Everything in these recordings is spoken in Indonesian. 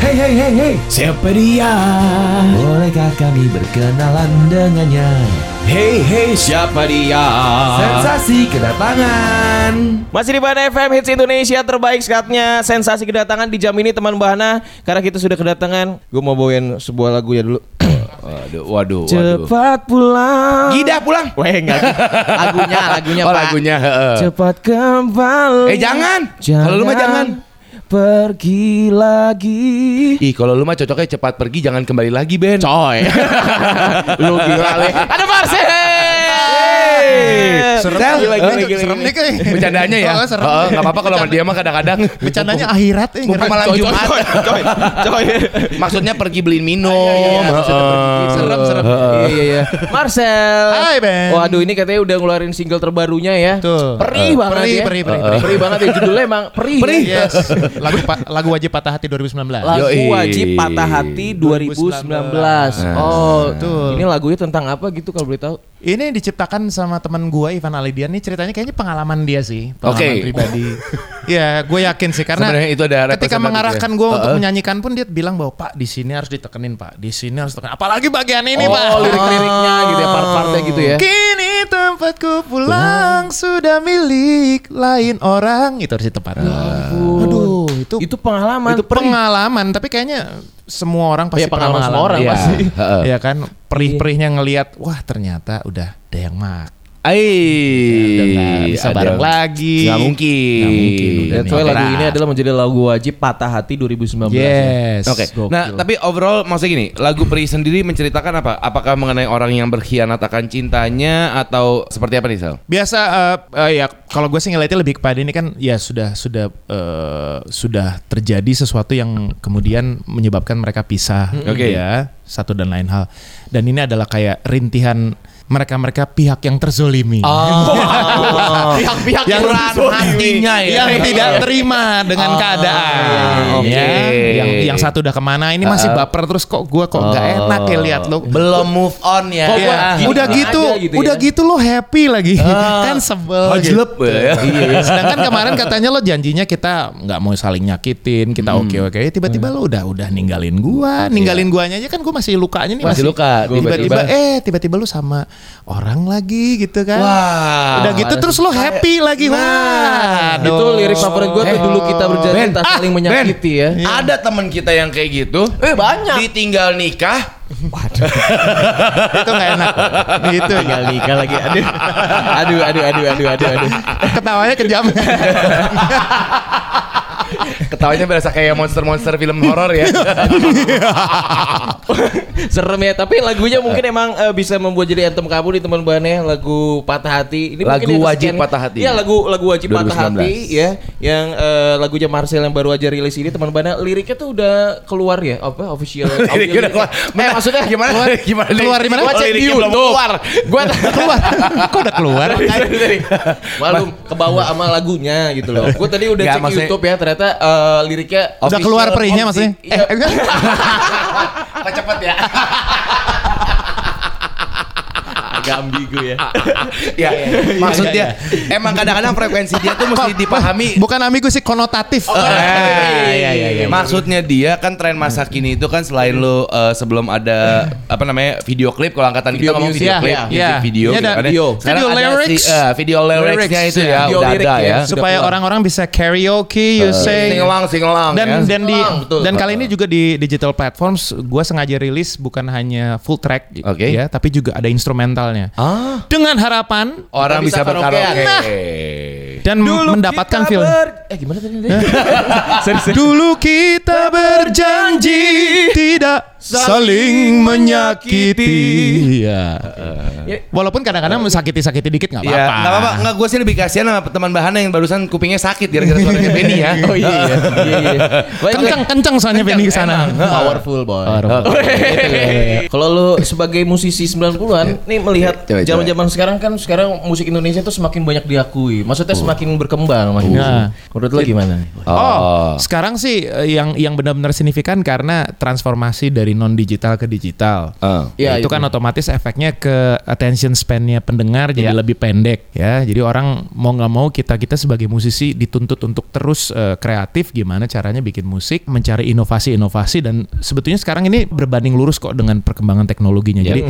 Hey hey hey hey, siapa dia? Bolehkah kami berkenalan dengannya? Hey hey, siapa dia? Sensasi kedatangan. Masih di Bahana FM Hits Indonesia terbaik saatnya sensasi kedatangan dijamini teman Bahana karena kita sudah kedatangan. Gue mau bawain sebuah lagu ya dulu. Waduh, waduh, waduh. Cepat pulang. Gida pulang. Weh enggak. Lagunya, lagunya Oh Pak. lagunya. heeh. Cepat kembali. Eh jangan. Kalau lu mah jangan. Pergi lagi. Ih, kalau lu mah cocoknya cepat pergi jangan kembali lagi, Ben. Coy. lu gila le. Ada Marcel. Serem, gila, eh, gila, serem nih kayak. Bercandanya ya. Oh, serem. Heeh, nggak apa-apa kalau sama dia mah kadang-kadang. Bercandanya akhirat eh. Mumpung malam Jumat. coy, coy. Maksudnya pergi beliin minum. iya, iya. Maksudnya pergi. Heeh. Serem, serem. Iya iya iya. Marcel. Hai, Ben. Waduh ini katanya udah ngeluarin single terbarunya ya. Perih banget perih, ya. perih, perih, perih. perih. banget ya judulnya emang perih. Perih. ya. Yes. lagu lagu wajib patah hati 2019. Lagu wajib patah hati 2019. Oh, Betul. ini lagunya tentang apa gitu kalau boleh tahu? Ini diciptakan sama teman gua Ivan Alidian nih ceritanya kayaknya pengalaman dia sih, pengalaman Oke. pribadi. Iya, gue yakin sih karena Sebenarnya itu ada ketika mengarahkan ya. gue untuk menyanyikan pun dia bilang bahwa Pak di sini harus ditekenin Pak, di sini harus ditekenin. Apalagi bagian ini oh, Pak. lirik-liriknya gitu ya, part-partnya gitu ya. Kini tempatku pulang sudah milik lain orang. Itu harus tepat. Aduh, itu Itu pengalaman. itu pengalaman tapi kayaknya semua orang pasti Ya, pengalaman pernah semua orang mengalami. pasti. Iya kan perih-perihnya ngelihat wah ternyata udah ada yang mak Nggak bisa ada- bareng lagi Nggak mungkin. Nggak mungkin udah That's why lagu ini adalah menjadi lagu wajib patah hati 2019 ya. yes Oke. Gokil. Nah, tapi overall maksudnya gini, lagu Pri sendiri menceritakan apa? Apakah mengenai orang yang berkhianat akan cintanya atau seperti apa nih, Sal? biasa eh, eh, ya kalau gue sih ngeliatnya lebih kepada ini kan ya sudah sudah eh, sudah terjadi sesuatu yang kemudian menyebabkan mereka pisah Oke. ya satu dan lain hal dan ini adalah kayak rintihan mereka-mereka pihak yang terzolimi Pihak-pihak yang hatinya ya. yang tidak terima dengan keadaan oke. ya yang yang satu udah ke mana ini masih baper terus kok gua kok nggak enak ya lihat lo Belum move on ya. Kok Iya. gua gini udah gini gitu, gitu udah ya. gitu lo happy lagi, kan sebel. Hojlep gitu. ya. Iya. Sedangkan kemarin katanya lo janjinya kita nggak mau saling nyakitin, kita oke oke. Tiba-tiba lo udah udah ninggalin gua, ninggalin guanya aja kan gua masih lukanya nih Masih luka, Tiba-tiba tiba-tiba. eh tiba-tiba lo sama orang lagi gitu kan. Wah. Udah gitu terus lo happy lagi. Wah. Itu lirik favorit gue tuh Eh. dulu kita berjanji Ben. tak Ah, saling menyakiti ya. Ada teman kita yang kayak gitu. Eh banyak. Ditinggal nikah. itu nggak enak. Gitu. Tinggal nikah lagi. Aduh. Aduh, aduh, aduh, aduh, aduh, aduh. Ketawanya kejam. Ketawanya berasa kayak monster-monster film horor ya. Serem ya, tapi lagunya mungkin emang eh, bisa membuat jadi anthem kamu di teman bahannya lagu Patah Hati. Ini Lagu Wajib kesekian- Patah Hati. Iya, lagu lagu Wajib Patah 2019. Hati ya. Yang eh, lagunya Marcel yang baru aja rilis ini teman bahannya liriknya tuh udah keluar ya, apa official Liriknya udah keluar. Eh maksudnya Gimana? Keluar, Gimana? keluar di mana? Gua cek di YouTube. keluar. Gua keluar. Kok udah keluar? Malum kebawa sama lagunya gitu loh. Gue tadi udah cek YouTube ya ternyata eh, liriknya Udah keluar perihnya maksudnya? Iya. Eh, cepet ya? agak ambigu ya. ya, maksudnya emang kadang-kadang frekuensi dia tuh mesti dipahami. Bukan amigo sih konotatif. Eh, iya, iya, iya. Maksudnya dia kan tren masa kini itu kan selain lo eh, sebelum ada apa namanya video klip kalau angkatan Video kita ngomong video ya, klip, ya. Iya. video, Iya, gitu ada kan ya. video. Sekarang Video ada lyrics. si, eh, video lyricsnya Lyrics, itu ya. ya Video udah lirik ada ya. ya. supaya orang-orang bisa karaoke, you say. Sing along, sing along Dan ya. dan di dan kali ini juga di digital platforms gue sengaja rilis bukan hanya full track ya, tapi juga ada instrumentalnya. Ah, Dengan harapan orang bisa bisa berkaraoke. Nah. dan mendapatkan feel. Eh gimana tadi? Dulu kita berjanji tidak saling menyakiti. Iya. Walaupun kadang-kadang sakiti-sakiti dikit nggak Iya, apa-apa. nggak apa-apa. Nggak, gue sih lebih kasihan sama teman Bahana yang barusan kupingnya sakit gara-gara suaranya Benny ya. Oh iya. iya, iya. Baik, Kenceng kenceng soalnya Benny ke sana. Powerful boy. Powerful. Gitu ya. Kalau lu sebagai musisi 90-an nih melihat zaman-zaman sekarang kan sekarang musik Indonesia tuh semakin banyak diakui. Maksudnya semakin berkembang makin. Nah. Menurut lu gimana nih? Oh, sekarang sih eh, yang yang benar-benar signifikan karena transformasi dari dari non digital ke digital. Ah. Ya, itu itu. kan otomatis efeknya ke attention span-nya pendengar jadi Iya. lebih pendek ya. Jadi orang mau nggak mau kita kita sebagai musisi dituntut untuk terus eh, kreatif gimana caranya bikin musik, mencari inovasi-inovasi dan sebetulnya sekarang ini berbanding lurus kok dengan perkembangan teknologinya. Iya. Jadi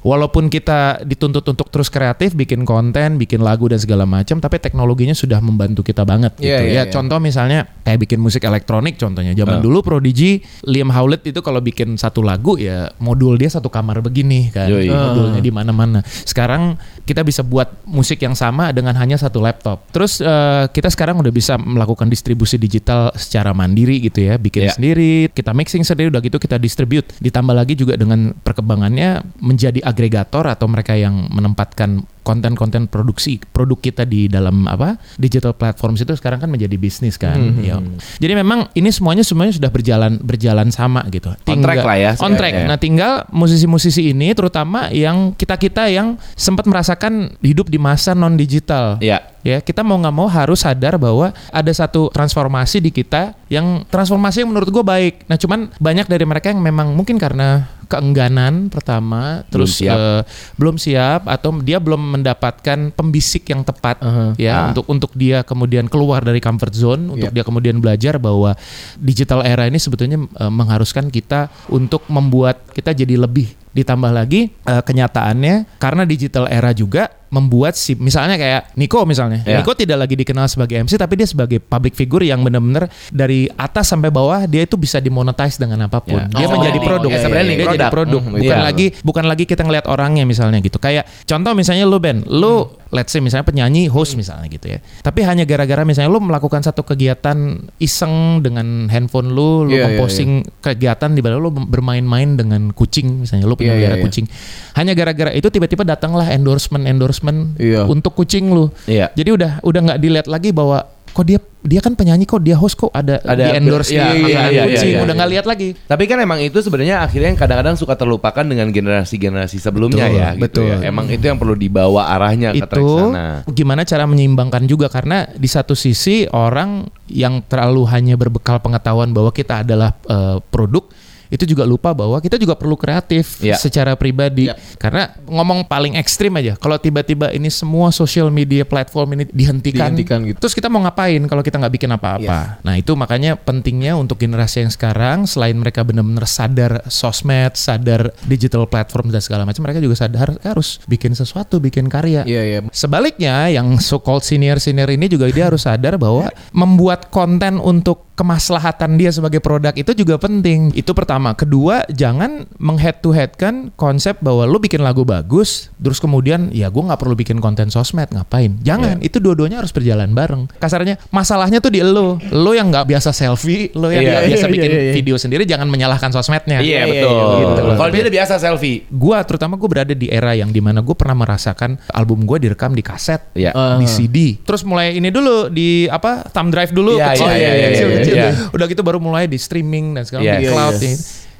walaupun kita dituntut untuk terus kreatif, bikin konten, bikin lagu dan segala macam, tapi teknologinya sudah membantu kita banget gitu. Iya, iya, ya iya. contoh misalnya kayak bikin musik elektronik contohnya. Zaman Ah. dulu Prodigy, Liam Howlett itu kalau bikin satu lagu ya modul dia satu kamar begini kan. Yoi. Modulnya di mana-mana. Sekarang kita bisa buat musik yang sama dengan hanya satu laptop. Terus eh, kita sekarang udah bisa melakukan distribusi digital secara mandiri gitu ya, bikin Iya. sendiri, kita mixing sendiri udah gitu kita distribute. Ditambah lagi juga dengan perkembangannya menjadi agregator atau mereka yang menempatkan konten-konten produksi produk kita di dalam apa digital platforms itu sekarang kan menjadi bisnis kan. Hmm, Ya. Jadi memang ini semuanya semuanya sudah berjalan berjalan sama gitu. On track lah ya On track. Nah tinggal musisi-musisi ini terutama yang kita kita yang sempat merasakan hidup di masa non digital Iya. Ya kita mau nggak mau harus sadar bahwa ada satu transformasi di kita yang transformasi yang menurut gue baik. Nah cuman banyak dari mereka yang memang mungkin karena keengganan pertama, Belum terus siap. eh, belum siap atau dia belum mendapatkan pembisik yang tepat Aha. ya Ah. untuk untuk dia kemudian keluar dari comfort zone, untuk Yep. dia kemudian belajar bahwa digital era ini sebetulnya eh, mengharuskan kita untuk membuat kita jadi lebih ditambah lagi eh, kenyataannya karena digital era juga membuat si misalnya kayak Nico misalnya Ya. Nico tidak lagi dikenal sebagai MC tapi dia sebagai public figure yang benar-benar dari atas sampai bawah dia itu bisa dimonetize dengan apa pun Ya. dia Oh, menjadi iya, produk iya, iya, dia iya. jadi Produk. Hmm, bukan iya. lagi bukan lagi kita ngelihat orangnya misalnya gitu kayak contoh misalnya lu Ben lu let's say misalnya penyanyi host misalnya gitu ya tapi hanya gara-gara misalnya lu melakukan satu kegiatan iseng dengan handphone lu lu Iya, iya, memposting kegiatan di mana lu bermain-main dengan kucing misalnya lu punya iya, pelihara iya. kucing hanya gara-gara itu tiba-tiba datanglah endorsement endorsement Iya. untuk kucing lu Iya. jadi udah udah nggak dilihat lagi bahwa kok dia dia kan penyanyi kok dia host kok ada, Ada- di endorse iya, di iya, iya, kucing iya, udah iya. nggak lihat lagi Tapi kan emang itu sebenarnya akhirnya yang kadang-kadang suka terlupakan dengan generasi-generasi sebelumnya Betul, ya gitu betul. ya. Emang itu yang perlu dibawa arahnya ke itu sana. gimana cara menyeimbangkan juga karena di satu sisi orang yang terlalu hanya berbekal pengetahuan bahwa kita adalah eh, produk itu juga lupa bahwa kita juga perlu kreatif Iya. secara pribadi Yap. karena ngomong paling ekstrim aja kalau tiba-tiba ini semua social media platform ini dihentikan, Dihentikan gitu. terus kita mau ngapain kalau kita nggak bikin apa-apa nah itu makanya pentingnya untuk generasi yang sekarang selain mereka benar-benar sadar sosmed sadar digital platform dan segala macam mereka juga sadar harus bikin sesuatu bikin karya Iya, iya. Sebaliknya, yang so-called senior-senior ini juga dia harus sadar bahwa membuat konten untuk kemaslahatan dia sebagai produk itu juga penting. Itu pertama. Kedua, jangan menghead to head kan konsep bahwa lu bikin lagu bagus, terus kemudian ya gue nggak perlu bikin konten sosmed, ngapain? Jangan. Itu dua-duanya harus berjalan bareng. Kasarnya masalahnya tuh di lo, lo yang nggak biasa selfie, lo yang Iya, nggak biasa iya, bikin iya, iya. video sendiri, jangan menyalahkan sosmednya. Iya iya, betul. iya, gitu loh. Kalau dia udah biasa selfie. Gua terutama gue berada di era yang di mana gue pernah merasakan album gue direkam di kaset, Iya. Ah. di CD. Terus mulai ini dulu di apa thumb drive dulu, Iya, kecil, iya, iya, iya, kecil, iya, kecil. iya. Udah gitu baru mulai di streaming dan segala macam di iya, cloud. iya.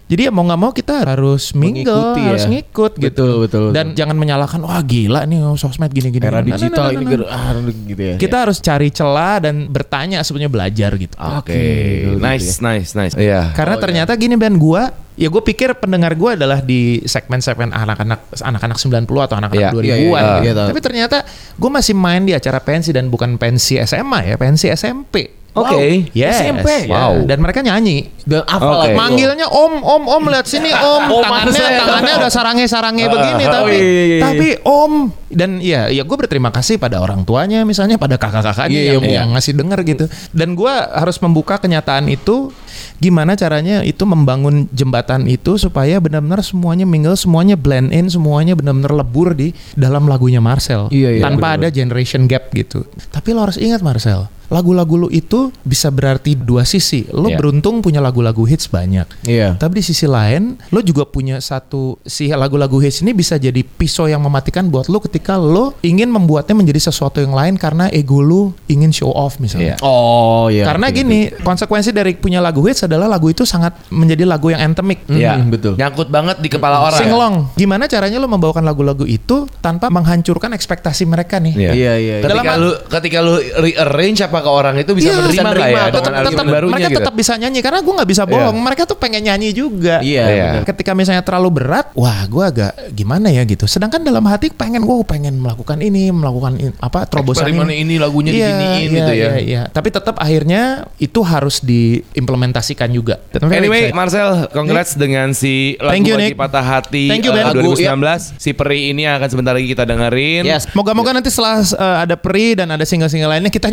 Ya. Jadi ya mau nggak mau kita harus mingle, Mengikuti ya. harus ngikut gitu. Betul, betul, Dan betul. jangan menyalahkan wah gila nih oh, sosmed gini-gini. Era Nah, nah, digital nah, ini nah, nah. ah, gitu ya. Kita harus cari celah dan bertanya sebenarnya belajar gitu. Oke. gitu Nice, nice, nice. Iya. Karena ternyata gini Ben, gua ya gue pikir pendengar gua adalah di segmen-segmen anak-anak anak-anak 90 atau anak-anak Iya, 2000-an. iya, iya, gitu. iya, tahu. Tapi ternyata gue masih main di acara pensi dan bukan pensi SMA ya, pensi SMP. Oke. Yes. SMP? Wow. Dan mereka nyanyi. Dan apa lagi? Manggilnya om, om, om lihat sini om. Om, tangannya, tangannya udah sarange-sarange begini oh, tapi iya, iya, tapi om dan ya ya gue berterima kasih pada orang tuanya misalnya pada kakak-kakaknya Iya, yang, iya, yang ngasih denger gitu. Dan gue harus membuka kenyataan itu gimana caranya itu membangun jembatan itu supaya benar-benar semuanya mingle, semuanya blend in, semuanya benar-benar lebur di dalam lagunya Marcel Iya, iya, tanpa ada generation gap gitu. Tapi lo harus ingat Marcel, lagu-lagu lu itu bisa berarti dua sisi. Lo Iya. beruntung punya lagu-lagu hits banyak. Iya. Tapi di sisi lain, lo juga punya satu si lagu-lagu hits ini bisa jadi pisau yang mematikan buat lo ketika lo ingin membuatnya menjadi sesuatu yang lain karena ego lo ingin show off misalnya. Iya. Oh iya. Karena betul, gini, konsekuensi dari punya lagu hits adalah lagu itu sangat menjadi lagu yang anthemic. Iya, Hmm, betul. Nyangkut banget di kepala orang. Singlong. Gimana caranya lo membawakan lagu-lagu itu tanpa menghancurkan ekspektasi mereka nih? Iya. Iya, iya, iya. Ketika Dalam- lu ketika lu rearrange apa apakah orang itu bisa Iya, menerima bisa nggak nerima ya atau dengan tetap- tetap- barunya mereka gitu? tetap bisa nyanyi karena gue nggak bisa bohong. Mereka tuh pengen nyanyi juga. Iya, Iya. bener. Ketika misalnya terlalu berat, wah gue agak gimana ya gitu. Sedangkan dalam hati pengen gue pengen melakukan ini, melakukan in- apa terobosan Eksperimen ini, lagunya diginiin gitu ya. Iya, iya. Tapi tetap akhirnya itu harus diimplementasikan juga. Anyway. Marcel, congrats dengan si lagu Thank you, lagi Nick. patah hati Thank you, Ben. Lagu, 2019. Si Peri ini akan sebentar lagi kita dengerin. Yes. Moga-moga nanti setelah uh, ada peri dan ada single-single lainnya kita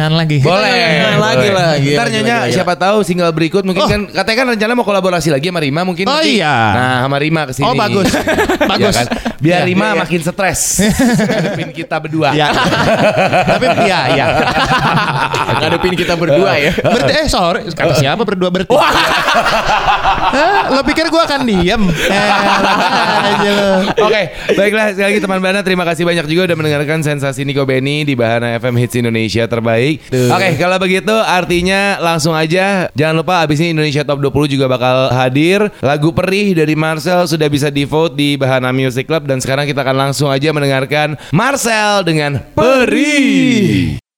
nyonya-nyonyaan lagi. Boleh. Nyanyi lagi boleh. lah, gila, Ntar gila, gila. siapa tahu single berikut mungkin Oh. kan katanya kan rencana mau kolaborasi lagi sama Rima mungkin. Oh nanti. iya. Nah, sama Rima ke sini. Oh bagus, bagus. Ya kan? Biar Iya, Rima iya, iya. makin stres ngadepin kita berdua. Ya. Tapi ya, ya. Ngadepin kita berdua ya. Berarti eh sorry, kata siapa berdua berarti? Hah, lo pikir gue akan diem? Eh. Oke, baiklah sekali lagi teman Bana terima kasih banyak juga udah mendengarkan sensasi Niko Beni di Bahana FM Hits Indonesia terbaik. Oke, kalau begitu artinya langsung aja jangan lupa abis ini Indonesia Top 20 juga bakal hadir. Lagu Perih dari Marcel sudah bisa di vote di Bahana Music Club dan sekarang kita akan langsung aja mendengarkan Marcel dengan Perih.